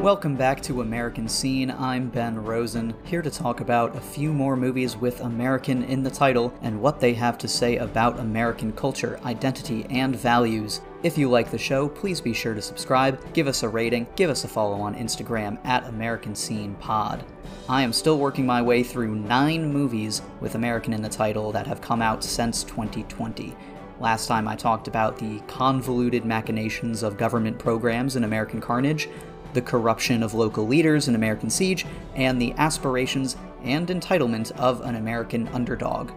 Welcome back to American Scene. I'm Ben Rosen, here to talk about a few more movies with American in the title and what they have to say about American culture, identity, and values. If you like the show, please be sure to subscribe, give us a rating, give us a follow on Instagram at American Scene Pod. I am still working my way through nine movies with American in the title that have come out since 2020. Last time I talked about the convoluted machinations of government programs in American Carnage the corruption of local leaders in American Siege, and the aspirations and entitlement of an American underdog.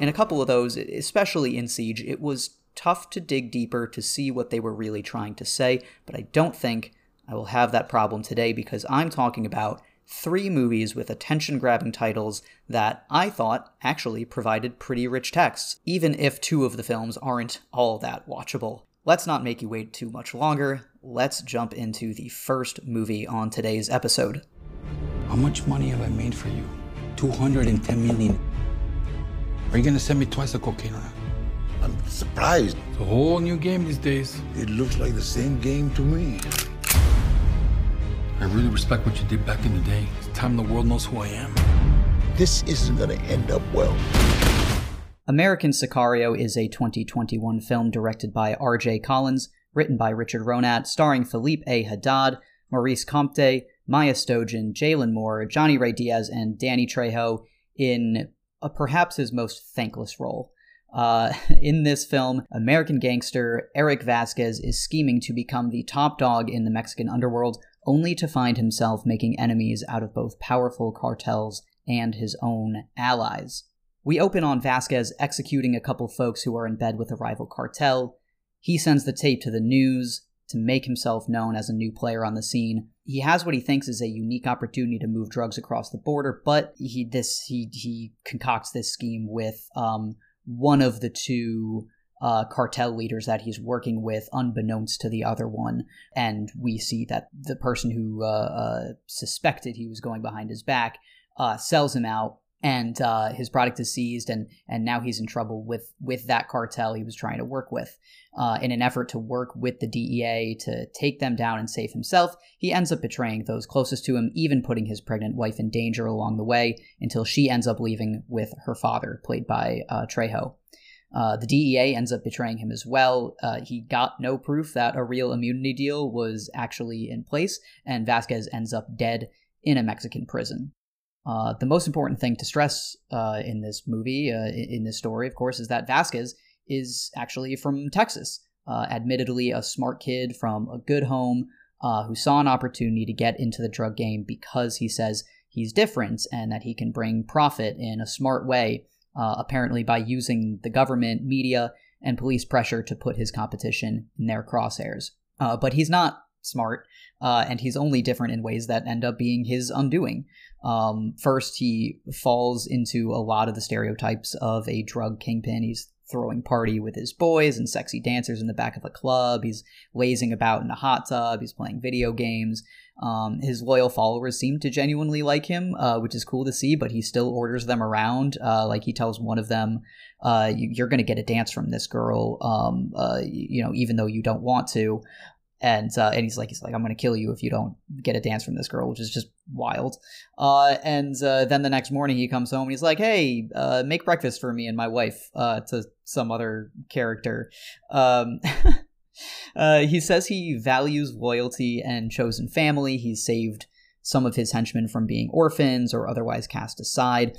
In a couple of those, especially in Siege, it was tough to dig deeper to see what they were really trying to say, but I don't think I will have that problem today because I'm talking about three movies with attention grabbing titles that I thought actually provided pretty rich texts, even if two of the films aren't all that watchable. Let's not make you wait too much longer. Let's jump into the first movie on today's episode. How much money have I made for you? 210 million. Are you gonna send me twice the cocaine around? I'm surprised. It's a whole new game these days. It looks like the same game to me. I really respect what you did back in the day. It's time the world knows who I am. This isn't gonna end up well. American Sicario is a 2021 film directed by R.J. Collins, written by Richard Ronat, starring Philippe A. Haddad, Maurice Compte, Maya Stojan, Jalen Moore, Johnny Ray Diaz, and Danny Trejo in a, perhaps his most thankless role. Uh, in this film, American gangster Eric Vasquez is scheming to become the top dog in the Mexican underworld, only to find himself making enemies out of both powerful cartels and his own allies. We open on Vasquez executing a couple folks who are in bed with a rival cartel. He sends the tape to the news to make himself known as a new player on the scene. He has what he thinks is a unique opportunity to move drugs across the border, but he this he he concocts this scheme with um, one of the two uh, cartel leaders that he's working with, unbeknownst to the other one. And we see that the person who uh, uh, suspected he was going behind his back uh, sells him out and uh, his product is seized, and and now he's in trouble with with that cartel he was trying to work with. Uh, in an effort to work with the DEA to take them down and save himself, he ends up betraying those closest to him, even putting his pregnant wife in danger along the way, until she ends up leaving with her father, played by uh, Trejo. Uh, the DEA ends up betraying him as well. Uh, he got no proof that a real immunity deal was actually in place, and Vasquez ends up dead in a Mexican prison. Uh, the most important thing to stress uh, in this movie, uh, in this story, of course, is that Vasquez is actually from Texas. Uh, admittedly, a smart kid from a good home uh, who saw an opportunity to get into the drug game because he says he's different and that he can bring profit in a smart way, apparently by using the government, media, and police pressure to put his competition in their crosshairs. but he's not smart, and he's only different in ways that end up being his undoing. Um, first, he falls into a lot of the stereotypes of a drug kingpin. He's throwing party with his boys and sexy dancers in the back of a club. He's lazing about in a hot tub. He's playing video games. Um, his loyal followers seem to genuinely like him, uh, which is cool to see. But he still orders them around. Uh, like he tells one of them, uh, "You're going to get a dance from this girl, um, uh, you know, even though you don't want to." And uh, and he's like he's like I'm gonna kill you if you don't get a dance from this girl, which is just wild. Uh, and uh, then the next morning he comes home and he's like, hey, uh, make breakfast for me and my wife uh, to some other character. Um, uh, he says he values loyalty and chosen family. He's saved some of his henchmen from being orphans or otherwise cast aside,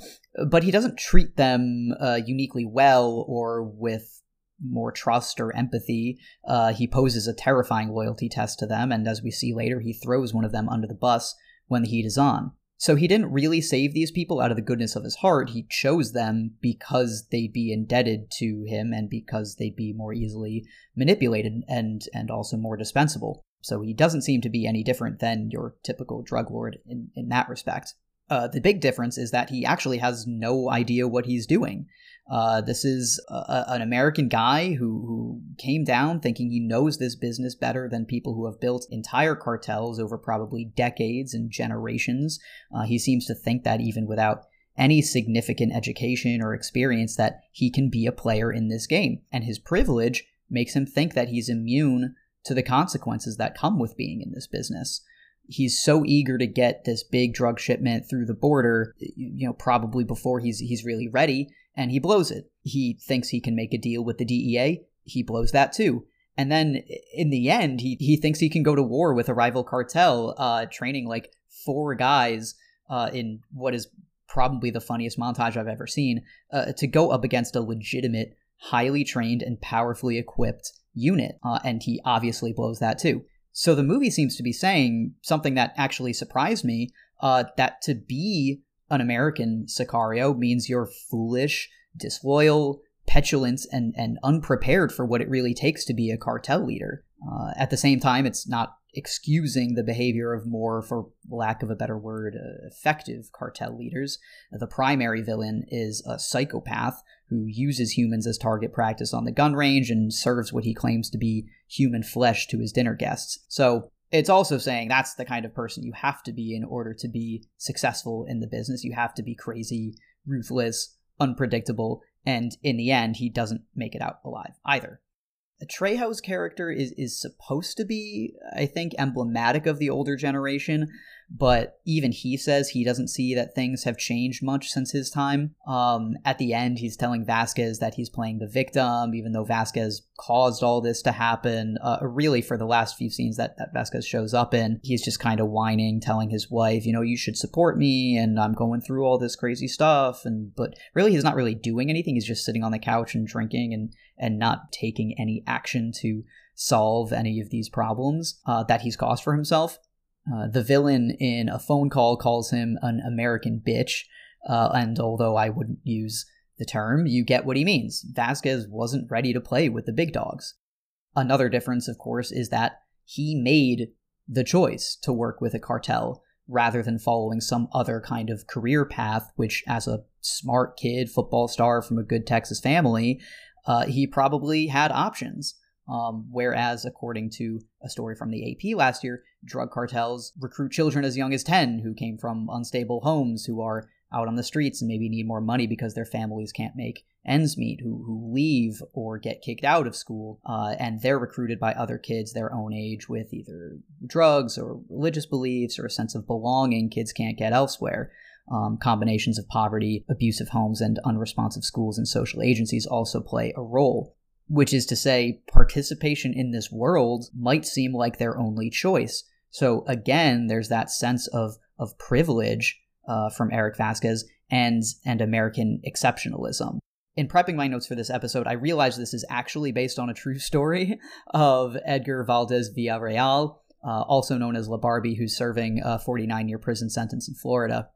but he doesn't treat them uniquely well or with more trust or empathy. Uh, he poses a terrifying loyalty test to them, and as we see later, he throws one of them under the bus when the heat is on. So he didn't really save these people out of the goodness of his heart. He chose them because they'd be indebted to him and because they'd be more easily manipulated and and also more dispensable. So he doesn't seem to be any different than your typical drug lord in, in that respect. Uh, the big difference is that he actually has no idea what he's doing. Uh, this is a, an American guy who, who came down thinking he knows this business better than people who have built entire cartels over probably decades and generations. Uh, he seems to think that even without any significant education or experience, that he can be a player in this game. And his privilege makes him think that he's immune to the consequences that come with being in this business. he's so eager to get this big drug shipment through the border, you know, probably before he's he's really ready, and he blows it. He thinks he can make a deal with the DEA. He blows that too. And then in the end, he, he thinks he can go to war with a rival cartel, uh, training like four guys uh, in what is probably the funniest montage I've ever seen uh, to go up against a legitimate, highly trained, and powerfully equipped unit. Uh, and he obviously blows that too. So the movie seems to be saying something that actually surprised me uh, that to be an American Sicario means you're foolish, disloyal, petulant, and, and unprepared for what it really takes to be a cartel leader. Uh, at the same time, it's not excusing the behavior of more, for lack of a better word, uh, effective cartel leaders. The primary villain is a psychopath who uses humans as target practice on the gun range and serves what he claims to be human flesh to his dinner guests. So it's also saying that's the kind of person you have to be in order to be successful in the business. You have to be crazy, ruthless, unpredictable, and in the end, he doesn't make it out alive either. Trejo's character is is supposed to be, I think, emblematic of the older generation, but even he says he doesn't see that things have changed much since his time. Um, at the end, he's telling Vasquez that he's playing the victim, even though Vasquez caused all this to happen. Uh, really, for the last few scenes that, that Vasquez shows up in, he's just kind of whining, telling his wife, you know, you should support me, and I'm going through all this crazy stuff. And but really, he's not really doing anything. He's just sitting on the couch and drinking and and not taking any action to solve any of these problems uh, that he's caused for himself. Uh, the villain in a phone call calls him an American bitch, uh, and although I wouldn't use the term, you get what he means. Vasquez wasn't ready to play with the big dogs. Another difference, of course, is that he made the choice to work with a cartel rather than following some other kind of career path, which, as a smart kid, football star from a good Texas family, uh, he probably had options. Um, whereas, according to a story from the AP last year, drug cartels recruit children as young as 10 who came from unstable homes, who are out on the streets and maybe need more money because their families can't make ends meet, who, who leave or get kicked out of school, uh, and they're recruited by other kids their own age with either drugs or religious beliefs or a sense of belonging kids can't get elsewhere. Um, combinations of poverty, abusive homes, and unresponsive schools and social agencies also play a role which is to say, participation in this world might seem like their only choice. So again, there's that sense of of privilege uh, from Eric Vasquez and and American exceptionalism. In prepping my notes for this episode, I realized this is actually based on a true story of Edgar Valdez Villarreal, uh, also known as La Barbie, who's serving a 49 year prison sentence in Florida.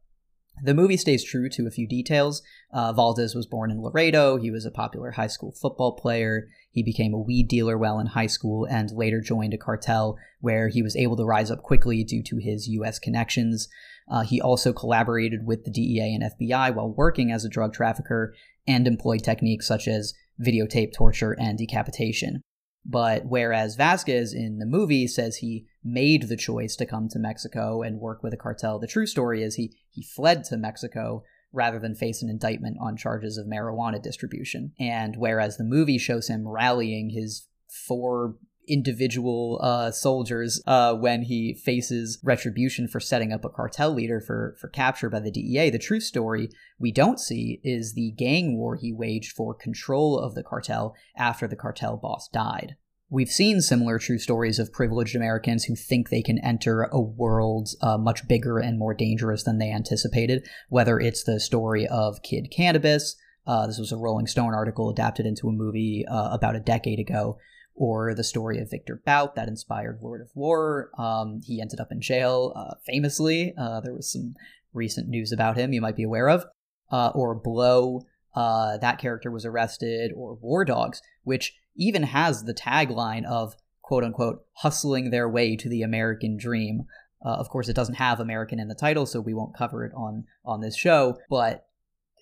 The movie stays true to a few details. Uh, Valdez was born in Laredo. He was a popular high school football player. He became a weed dealer while in high school and later joined a cartel where he was able to rise up quickly due to his U.S. connections. Uh, he also collaborated with the DEA and FBI while working as a drug trafficker and employed techniques such as videotape torture and decapitation. But whereas Vasquez in the movie says he made the choice to come to Mexico and work with a cartel, the true story is he he fled to Mexico rather than face an indictment on charges of marijuana distribution. And whereas the movie shows him rallying his four individual uh, soldiers uh, when he faces retribution for setting up a cartel leader for, for capture by the DEA. The true story we don't see is the gang war he waged for control of the cartel after the cartel boss died. We've seen similar true stories of privileged Americans who think they can enter a world uh, much bigger and more dangerous than they anticipated, whether it's the story of Kid Cannabis. Uh, this was a Rolling Stone article adapted into a movie uh, about a decade ago, or the story of Victor Bout that inspired Lord of War. Um, he ended up in jail uh, famously. Uh, there was some recent news about him you might be aware of. Uh, or Blow, uh, that character was arrested, or War Dogs, which even has the tagline of quote unquote hustling their way to the American dream. Uh, of course, it doesn't have American in the title, so we won't cover it on on this show. But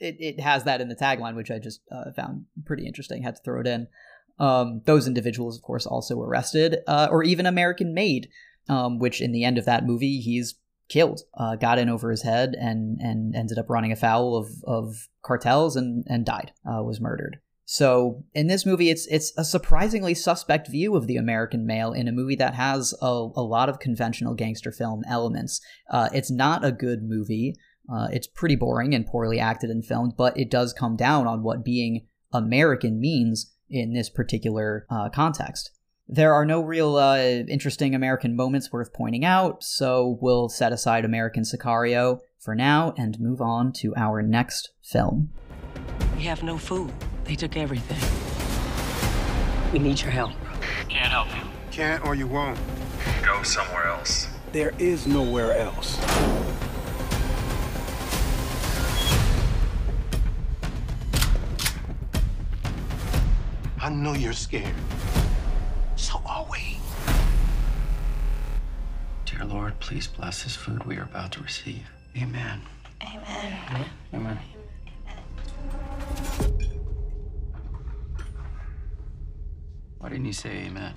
it, it has that in the tagline, which I just uh, found pretty interesting. Had to throw it in. Um, those individuals, of course, also arrested, uh, or even American Made, um, which in the end of that movie, he's killed, uh, got in over his head, and and ended up running afoul of, of cartels and and died, uh, was murdered. So in this movie, it's it's a surprisingly suspect view of the American male in a movie that has a, a lot of conventional gangster film elements. Uh, it's not a good movie. Uh, it's pretty boring and poorly acted and filmed, but it does come down on what being American means in this particular uh, context. There are no real uh, interesting American moments worth pointing out, so we'll set aside American Sicario for now and move on to our next film. We have no food. They took everything. We need your help. Can't help you. Can't or you won't. Go somewhere else. There is nowhere else. I know you're scared. So are we. Dear Lord, please bless this food we are about to receive. Amen. Amen. Amen. Why didn't you say amen?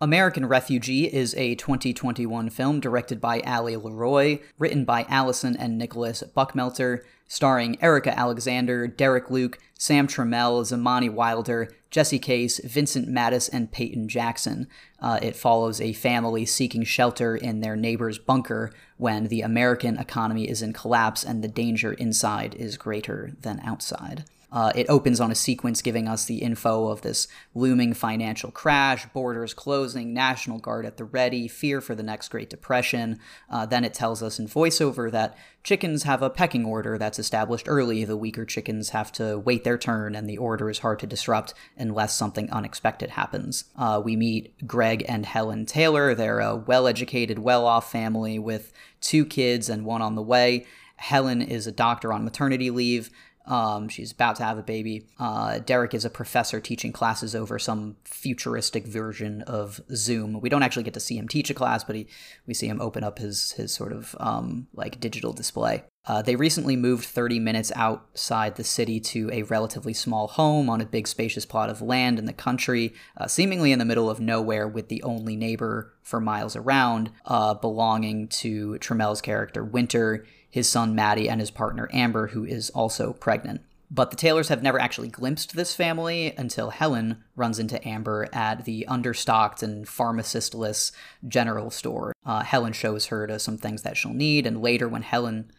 American Refugee is a 2021 film directed by Ali LeRoi, written by Allison and Nicholas Buckmelter, starring Erika Alexander, Derek Luke, Sam Trammell, Zamani Wilder, Jesse Case, Vincent Mattis, and Peyton Jackson. Uh, it follows a family seeking shelter in their neighbor's bunker when the American economy is in collapse and the danger inside is greater than outside. Uh, it opens on a sequence giving us the info of this looming financial crash, borders closing, National Guard at the ready, fear for the next Great Depression. Uh, then it tells us in voiceover that chickens have a pecking order that's established early. The weaker chickens have to wait their turn, and the order is hard to disrupt unless something unexpected happens. Uh, we meet Greg and Helen Taylor. They're a well educated, well off family with two kids and one on the way. Helen is a doctor on maternity leave. Um, she's about to have a baby. Uh, Derek is a professor teaching classes over some futuristic version of Zoom. We don't actually get to see him teach a class, but he, we see him open up his his sort of um, like digital display. Uh, they recently moved 30 minutes outside the city to a relatively small home on a big spacious plot of land in the country, uh, seemingly in the middle of nowhere, with the only neighbor for miles around uh, belonging to Trammell's character Winter his son Maddie, and his partner Amber, who is also pregnant. But the Taylors have never actually glimpsed this family until Helen runs into Amber at the understocked and pharmacist-less general store. Uh, Helen shows her to some things that she'll need, and later, when Helen,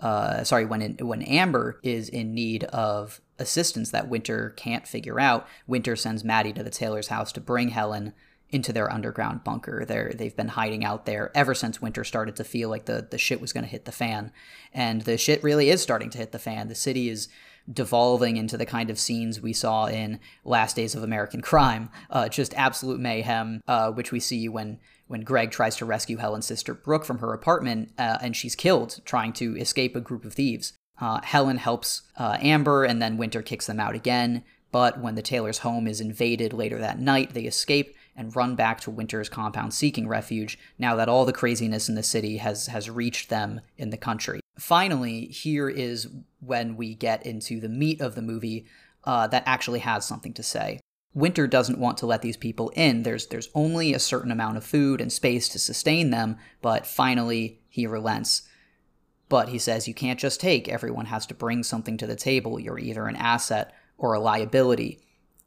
uh, sorry, when in, when Amber is in need of assistance that Winter can't figure out, Winter sends Maddie to the Taylor's house to bring Helen into their underground bunker. They're, they've been hiding out there ever since winter started to feel like the, the shit was going to hit the fan. And the shit really is starting to hit the fan. The city is devolving into the kind of scenes we saw in Last Days of American Crime. Uh, just absolute mayhem, uh, which we see when when Greg tries to rescue Helen's sister Brooke from her apartment uh, and she's killed trying to escape a group of thieves. Uh, Helen helps uh, Amber and then Winter kicks them out again. But when the Taylor's home is invaded later that night, they escape and run back to Winter's compound seeking refuge now that all the craziness in the city has has reached them in the country. Finally, here is when we get into the meat of the movie uh, that actually has something to say. Winter doesn't want to let these people in. There's there's only a certain amount of food and space to sustain them, but finally he relents. But he says you can't just take, everyone has to bring something to the table. You're either an asset or a liability.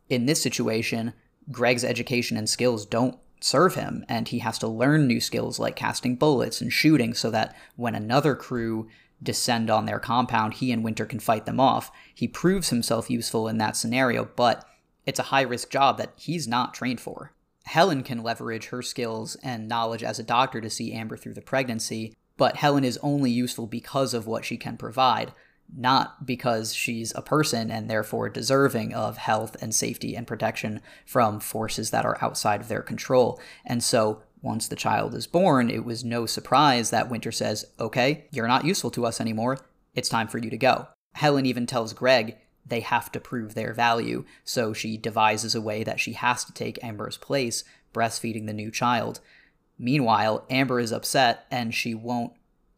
In this situation, Greg's education and skills don't serve him, and he has to learn new skills like casting bullets and shooting so that when another crew descend on their compound, he and Winter can fight them off. He proves himself useful in that scenario, but it's a high risk job that he's not trained for. Helen can leverage her skills and knowledge as a doctor to see Amber through the pregnancy, but Helen is only useful because of what she can provide not because she's a person and therefore deserving of health and safety and protection from forces that are outside of their control. And so once the child is born, it was no surprise that Winter says, Okay, you're not useful to us anymore. It's time for you to go. Helen even tells Greg they have to prove their value, so she devises a way that she has to take Amber's place, breastfeeding the new child. Meanwhile, Amber is upset and she won't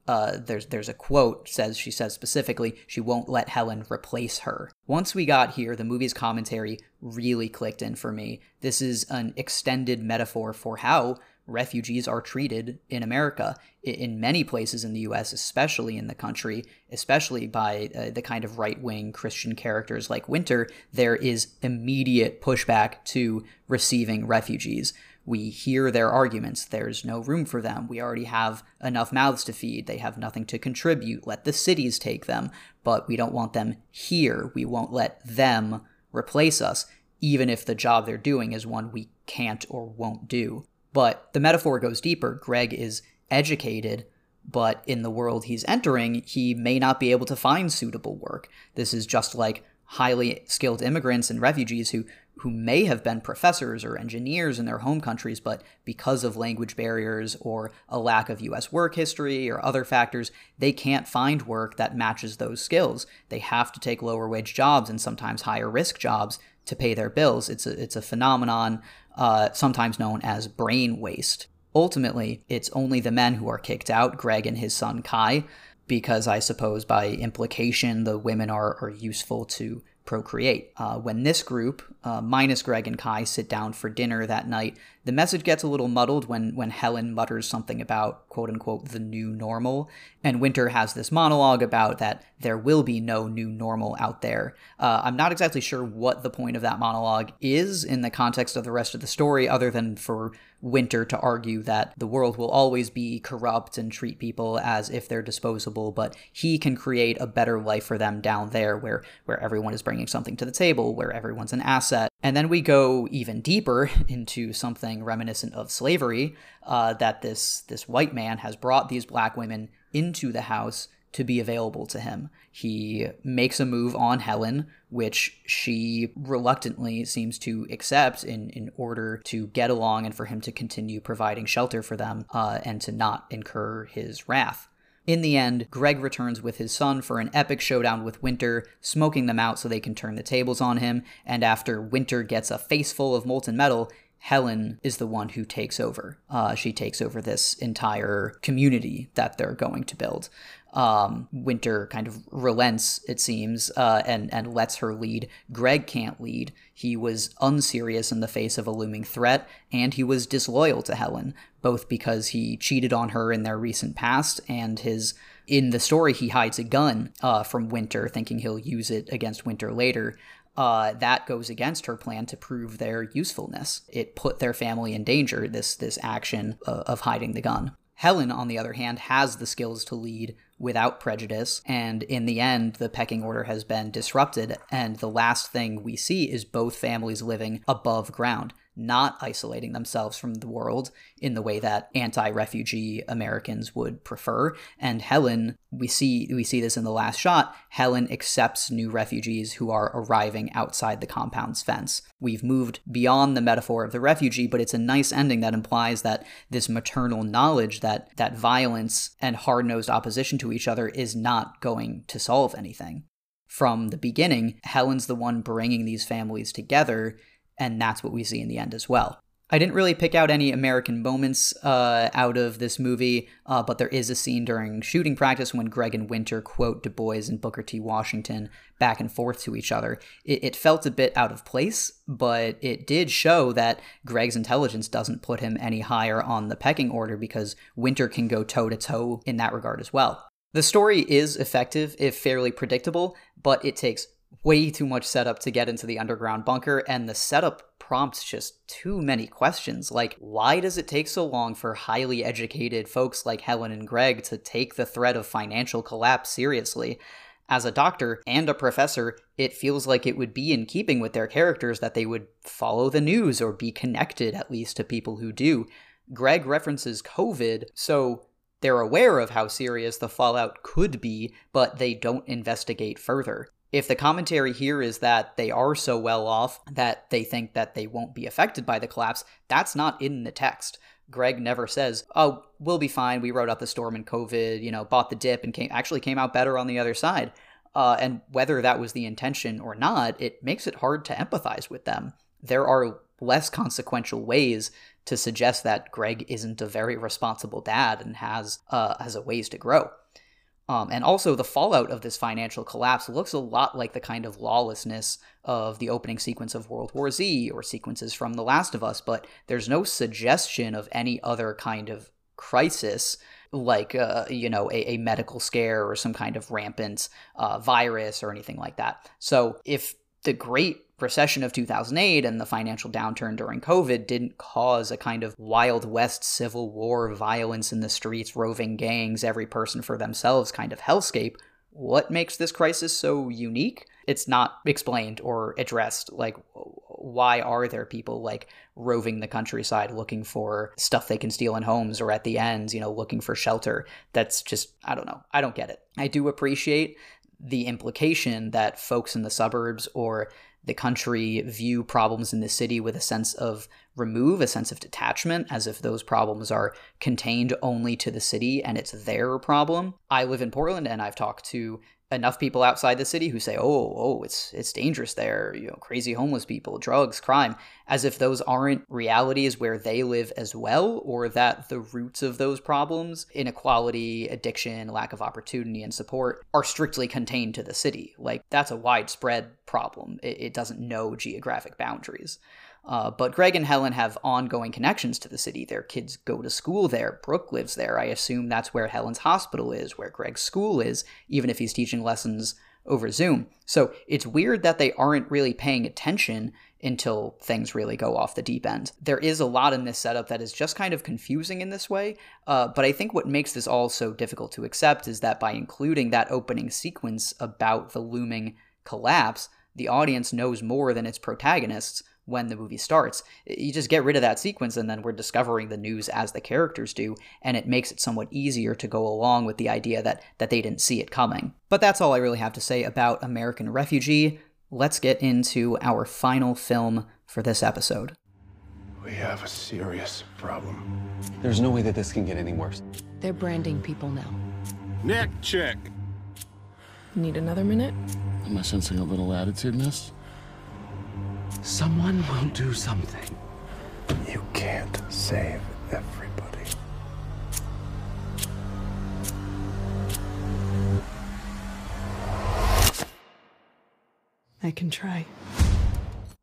uh, there's there's a quote says she says specifically she won't let Helen replace her. Once we got here, the movie's commentary really clicked in for me. This is an extended metaphor for how refugees are treated in America. In many places in the US, especially in the country, especially by uh, the kind of right wing Christian characters like Winter, there is immediate pushback to receiving refugees. We hear their arguments. There's no room for them. We already have enough mouths to feed. They have nothing to contribute. Let the cities take them. But we don't want them here. We won't let them replace us, even if the job they're doing is one we can't or won't do. But the metaphor goes deeper. Greg is educated, but in the world he's entering, he may not be able to find suitable work. This is just like highly skilled immigrants and refugees who who may have been professors or engineers in their home countries, but because of language barriers or a lack of US work history or other factors, they can't find work that matches those skills. They have to take lower wage jobs and sometimes higher risk jobs to pay their bills. It's a, it's a phenomenon uh, sometimes known as brain waste. Ultimately, it's only the men who are kicked out, Greg and his son Kai, because I suppose by implication the women are, are useful to procreate. Uh, when this group, uh, minus Greg and Kai, sit down for dinner that night, the message gets a little muddled when, when Helen mutters something about, quote unquote, the new normal. And Winter has this monologue about that there will be no new normal out there. Uh, I'm not exactly sure what the point of that monologue is in the context of the rest of the story, other than for Winter to argue that the world will always be corrupt and treat people as if they're disposable, but he can create a better life for them down there where, where everyone is bringing something to the table, where everyone's an asset. And then we go even deeper into something reminiscent of slavery uh, that this, this white man has brought these black women into the house to be available to him. He makes a move on Helen, which she reluctantly seems to accept in, in order to get along and for him to continue providing shelter for them uh, and to not incur his wrath. In the end, Greg returns with his son for an epic showdown with Winter, smoking them out so they can turn the tables on him, and after Winter gets a face full of molten metal, Helen is the one who takes over. Uh, she takes over this entire community that they're going to build um, Winter kind of relents, it seems, uh, and and lets her lead. Greg can't lead. He was unserious in the face of a looming threat, and he was disloyal to Helen, both because he cheated on her in their recent past, and his in the story he hides a gun uh, from Winter, thinking he'll use it against Winter later. Uh, that goes against her plan to prove their usefulness. It put their family in danger. This this action uh, of hiding the gun. Helen, on the other hand, has the skills to lead without prejudice, and in the end, the pecking order has been disrupted, and the last thing we see is both families living above ground not isolating themselves from the world in the way that anti-refugee Americans would prefer. And Helen, we see we see this in the last shot, Helen accepts new refugees who are arriving outside the compound's fence. We've moved beyond the metaphor of the refugee, but it's a nice ending that implies that this maternal knowledge that that violence and hard-nosed opposition to each other is not going to solve anything. From the beginning, Helen's the one bringing these families together and that's what we see in the end as well. I didn't really pick out any American moments uh, out of this movie, uh, but there is a scene during shooting practice when Greg and Winter quote Du Bois and Booker T. Washington back and forth to each other. It, it felt a bit out of place, but it did show that Greg's intelligence doesn't put him any higher on the pecking order because Winter can go toe to toe in that regard as well. The story is effective, if fairly predictable, but it takes way too much setup to get into the underground bunker, and the setup prompts just too many questions. Like, why does it take so long for highly educated folks like Helen and Greg to take the threat of financial collapse seriously? As a doctor and a professor, it feels like it would be in keeping with their characters that they would follow the news or be connected at least to people who do. Greg references COVID, so they're aware of how serious the fallout could be, but they don't investigate further if the commentary here is that they are so well off that they think that they won't be affected by the collapse, that's not in the text. Greg never says, "Oh, we'll be fine. We rode out the storm in COVID. You know, bought the dip and came actually came out better on the other side." Uh, and whether that was the intention or not, it makes it hard to empathize with them. There are less consequential ways to suggest that Greg isn't a very responsible dad and has uh, has a ways to grow. Um, and also, the fallout of this financial collapse looks a lot like the kind of lawlessness of the opening sequence of World War Z or sequences from The Last of Us, but there's no suggestion of any other kind of crisis like uh, you know a, a, medical scare or some kind of rampant uh, virus or anything like that. So if the great recession of 2008 and the financial downturn during covid didn't cause a kind of wild west civil war violence in the streets roving gangs every person for themselves kind of hellscape. What makes this crisis so unique? It's not explained or addressed. Like why are there people like roving the countryside looking for stuff they can steal in homes or at the ends you know looking for shelter? That's just i don't know. I don't get it. I do appreciate the implication that folks in the suburbs or the country view problems in the city with a sense of remove, a sense of detachment, as if those problems are contained only to the city and it's their problem. I live in Portland and I've talked to enough people outside the city who say, "Oh, oh, it's it's dangerous there. You know, crazy homeless people, drugs, crime," as if those aren't realities where they live as well, or that the roots of those problems, inequality, addiction, lack of opportunity and support, are strictly contained to the city. Like that's a widespread problem. It, it doesn't know geographic boundaries. Uh, but Greg and Helen have ongoing connections to the city. Their kids go to school there. Brooke lives there. I assume that's where Helen's hospital is, where Greg's school is, even if he's teaching lessons over Zoom. So it's weird that they aren't really paying attention until things really go off the deep end. There is a lot in this setup that is just kind of confusing in this way, uh, but I think what makes this all so difficult to accept is that by including that opening sequence about the looming collapse, the audience knows more than its protagonists when the movie starts. You just get rid of that sequence, and then we're discovering the news as the characters do, and it makes it somewhat easier to go along with the idea that that they didn't see it coming. But that's all I really have to say about American Refugee. Let's get into our final film for this episode. We have a serious problem. There's no way that this can get any worse. They're branding people now. Neck check. Need another minute? Am I sensing a little attitude, miss? Someone will do something. You can't save everybody. I can try.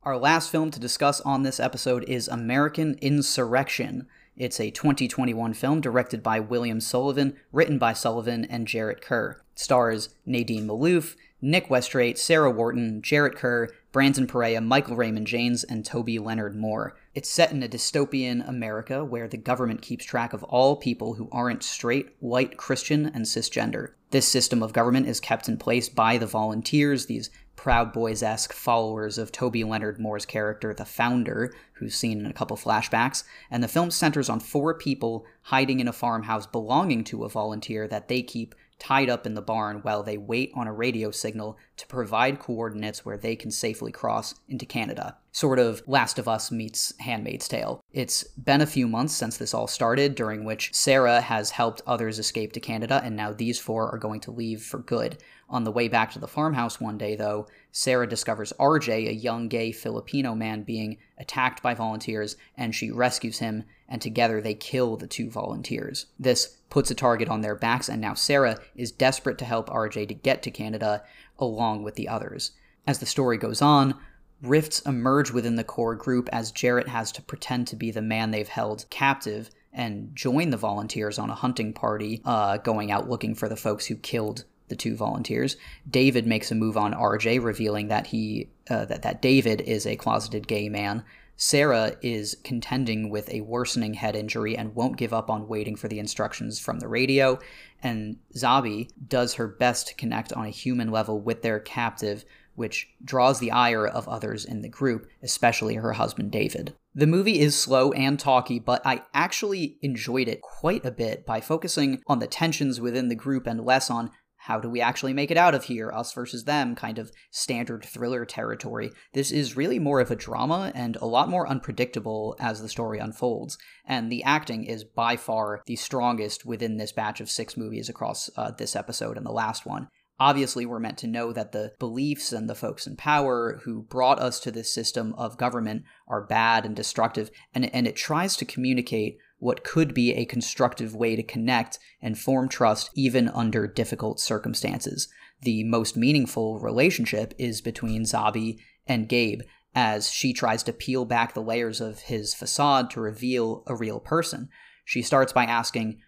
Our last film to discuss on this episode is American Insurrection. It's a 2021 film directed by William Sullivan, written by Sullivan and Jarrett Kerr. It stars Nadine Malouf, Nick Westrate, Sarah Wharton, Jarrett Kerr, Brandon Perea, Michael Raymond Jaynes, and Toby Leonard Moore. It's set in a dystopian America where the government keeps track of all people who aren't straight, white, Christian, and cisgender. This system of government is kept in place by the volunteers, these Proud Boys esque followers of Toby Leonard Moore's character, the Founder, who's seen in a couple flashbacks, and the film centers on four people hiding in a farmhouse belonging to a volunteer that they keep tied up in the barn while they wait on a radio signal to provide coordinates where they can safely cross into Canada. Sort of Last of Us meets Handmaid's Tale. It's been a few months since this all started, during which Sarah has helped others escape to Canada, and now these four are going to leave for good. On the way back to the farmhouse one day, though, Sarah discovers RJ, a young gay Filipino man, being attacked by volunteers, and she rescues him, and together they kill the two volunteers. This puts a target on their backs, and now Sarah is desperate to help RJ to get to Canada along with the others. As the story goes on, rifts emerge within the core group as Jarrett has to pretend to be the man they've held captive and join the volunteers on a hunting party, uh, going out looking for the folks who killed the two volunteers. David makes a move on RJ, revealing that he uh, that that David is a closeted gay man. Sarah is contending with a worsening head injury and won't give up on waiting for the instructions from the radio. And Zabi does her best to connect on a human level with their captive, which draws the ire of others in the group, especially her husband David. The movie is slow and talky, but I actually enjoyed it quite a bit by focusing on the tensions within the group and less on how do we actually make it out of here, us versus them, kind of standard thriller territory. This is really more of a drama and a lot more unpredictable as the story unfolds. And the acting is by far the strongest within this batch of six movies across uh, this episode and the last one. Obviously, we're meant to know that the beliefs and the folks in power who brought us to this system of government are bad and destructive, and, and it tries to communicate what could be a constructive way to connect and form trust even under difficult circumstances. The most meaningful relationship is between Zabi and Gabe, as she tries to peel back the layers of his facade to reveal a real person. She starts by asking,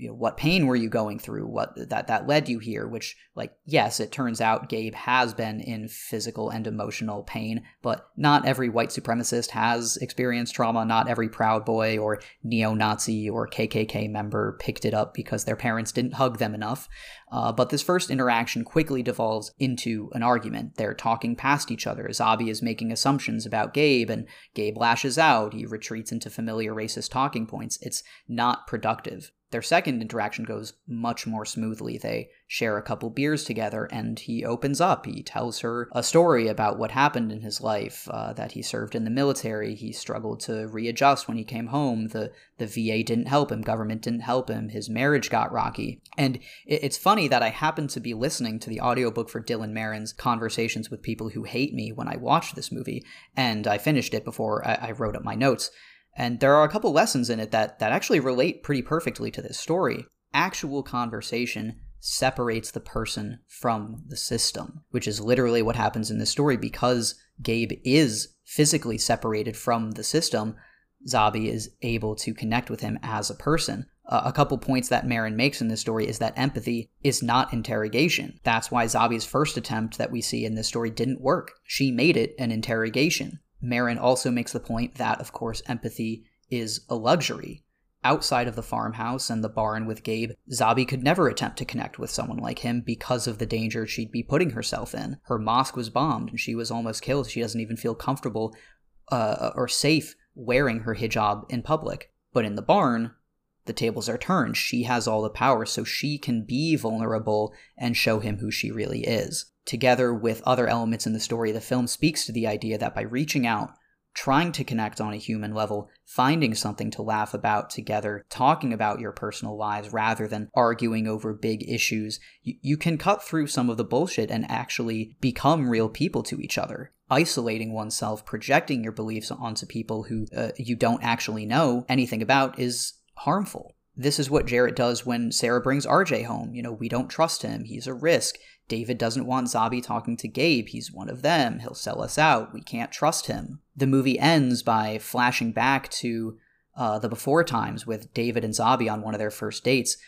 you know, what pain were you going through? What that that led you here which like yes it turns out gabe has been in physical and emotional pain but not every white supremacist has experienced trauma. Not every proud boy or neo-nazi or kkk member picked it up because their parents didn't hug them enough. Uh, but this first interaction quickly devolves into an argument. They're talking past each other. Zabi is making assumptions about gabe and gabe lashes out. He retreats into familiar racist talking points. It's not productive their second interaction goes much more smoothly. They share a couple beers together, and he opens up. He tells her a story about what happened in his life uh, that he served in the military. He struggled to readjust when he came home. The, the VA didn't help him, government didn't help him. His marriage got rocky. And it, it's funny that I happened to be listening to the audiobook for Dylan Marron's Conversations with People Who Hate Me when I watched this movie, and I finished it before I, I wrote up my notes. And there are a couple lessons in it that, that actually relate pretty perfectly to this story. Actual conversation separates the person from the system, which is literally what happens in this story because Gabe is physically separated from the system. Zabi is able to connect with him as a person. Uh, a couple points that Marron makes in this story is that empathy is not interrogation. That's why Zabi's first attempt that we see in this story didn't work. She made it an interrogation. Marron also makes the point that, of course, empathy is a luxury. Outside of the farmhouse and the barn with Gabe, Zabi could never attempt to connect with someone like him because of the danger she'd be putting herself in. Her mosque was bombed and she was almost killed. She doesn't even feel comfortable uh, or safe wearing her hijab in public. But in the barn, the tables are turned. She has all the power, so she can be vulnerable and show him who she really is together with other elements in the story, the film speaks to the idea that by reaching out, trying to connect on a human level, finding something to laugh about together, talking about your personal lives rather than arguing over big issues, you, you can cut through some of the bullshit and actually become real people to each other. Isolating oneself, projecting your beliefs onto people who uh, you don't actually know anything about is harmful. This is what Jarrett does when Sarah brings RJ home. You know, we don't trust him. He's a risk. David doesn't want Zabi talking to Gabe. He's one of them. He'll sell us out. We can't trust him. The movie ends by flashing back to uh, the before times with David and Zabi on one of their first dates.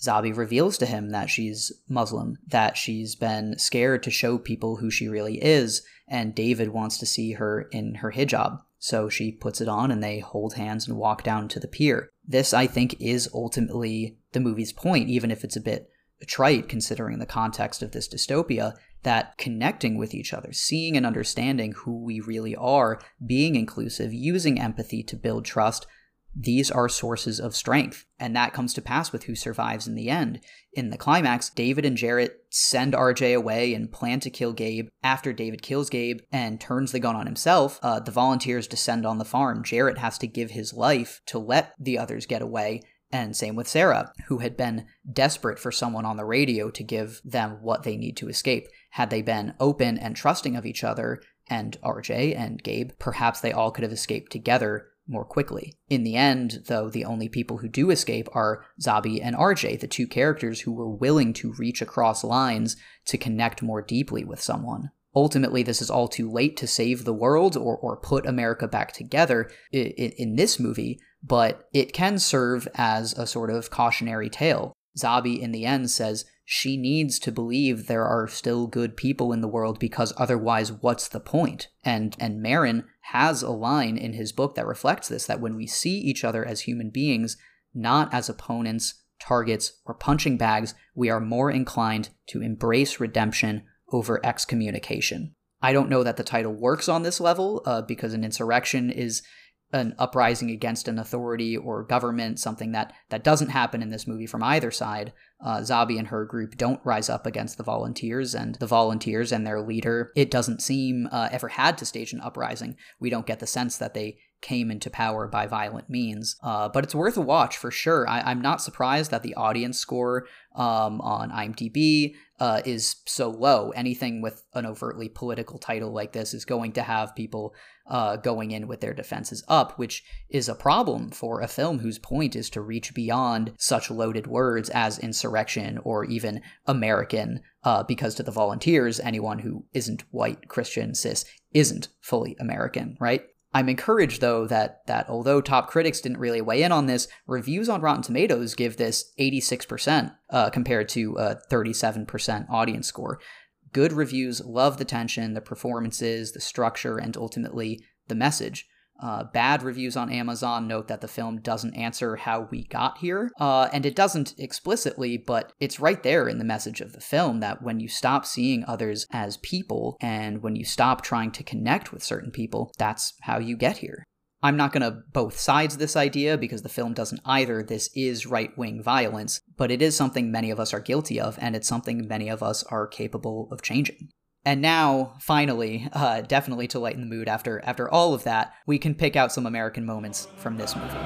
Zabi reveals to him that she's Muslim, that she's been scared to show people who she really is, and David wants to see her in her hijab. So she puts it on and they hold hands and walk down to the pier. This, I think, is ultimately the movie's point, even if it's a bit trite considering the context of this dystopia that connecting with each other, seeing and understanding who we really are, being inclusive, using empathy to build trust, these are sources of strength. And that comes to pass with who survives in the end. In the climax, David and Jarrett send RJ away and plan to kill Gabe. After David kills Gabe and turns the gun on himself, uh, the volunteers descend on the farm. Jarrett has to give his life to let the others get away. And same with Sarah, who had been desperate for someone on the radio to give them what they need to escape. Had they been open and trusting of each other, and RJ and Gabe, perhaps they all could have escaped together more quickly. In the end, though, the only people who do escape are Zabi and RJ, the two characters who were willing to reach across lines to connect more deeply with someone. Ultimately, this is all too late to save the world or, or put America back together in, in this movie, but it can serve as a sort of cautionary tale. Zabi, in the end, says she needs to believe there are still good people in the world because otherwise, what's the point? And and Marron has a line in his book that reflects this: that when we see each other as human beings, not as opponents, targets, or punching bags, we are more inclined to embrace redemption over excommunication. I don't know that the title works on this level uh, because an insurrection is an uprising against an authority or government, something that that doesn't happen in this movie from either side. Uh, Zabi and her group don't rise up against the volunteers, and the volunteers and their leader, it doesn't seem uh, ever had to stage an uprising. We don't get the sense that they came into power by violent means. Uh, but it's worth a watch for sure. I, am not surprised that the audience score um, on IMDb uh, is so low. Anything with an overtly political title like this is going to have people uh, going in with their defenses up, which is a problem for a film whose point is to reach beyond such loaded words as insurrection or even American, uh, because to the volunteers, anyone who isn't white, Christian, cis isn't fully American, right? I'm encouraged though that that although top critics didn't really weigh in on this, reviews on Rotten Tomatoes give this 86% uh, compared to a 37% audience score. Good reviews love the tension, the performances, the structure, and ultimately the message. Uh, bad reviews on Amazon note that the film doesn't answer how we got here, uh, and it doesn't explicitly, but it's right there in the message of the film that when you stop seeing others as people and when you stop trying to connect with certain people, that's how you get here. I'm not going to both sides this idea because the film doesn't either. This is right wing violence, but it is something many of us are guilty of, and it's something many of us are capable of changing. And now, finally, uh, definitely to lighten the mood after after all of that, we can pick out some American moments from this movie.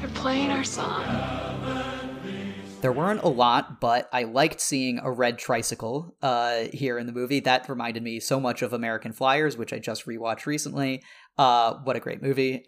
They're playing our song. There weren't a lot, but I liked seeing a red tricycle uh, here in the movie. That reminded me so much of American Flyers, which I just rewatched recently. Uh, what a great movie!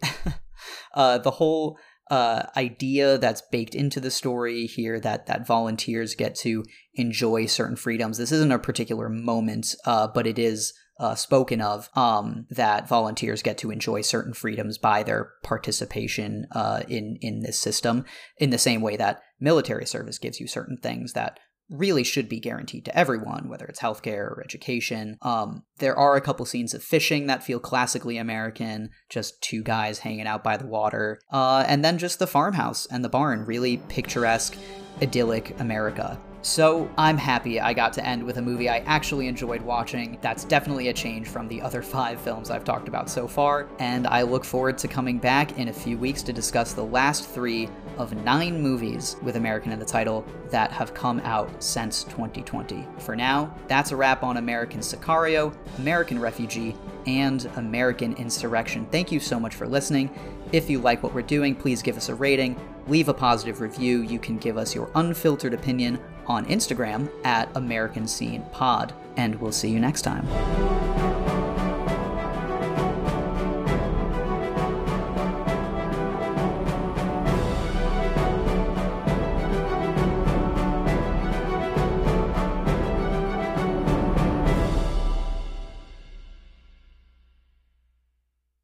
uh, the whole uh, idea that's baked into the story here that that volunteers get to enjoy certain freedoms. This isn't a particular moment, uh, but it is uh, spoken of um, that volunteers get to enjoy certain freedoms by their participation uh, in in this system. In the same way that military service gives you certain things that really should be guaranteed to everyone, whether it's healthcare or education. Um, there are a couple scenes of fishing that feel classically American, just two guys hanging out by the water, uh, and then just the farmhouse and the barn, really picturesque, idyllic America. So I'm happy I got to end with a movie I actually enjoyed watching. That's definitely a change from the other five films I've talked about so far, and I look forward to coming back in a few weeks to discuss the last three of nine movies with American in the title that have come out since 2020. For now, that's a wrap on American Sicario, American Refugee, and American Insurrection. Thank you so much for listening. If you like what we're doing, please give us a rating, leave a positive review. You can give us your unfiltered opinion on Instagram at American Scene Pod. And we'll see you next time.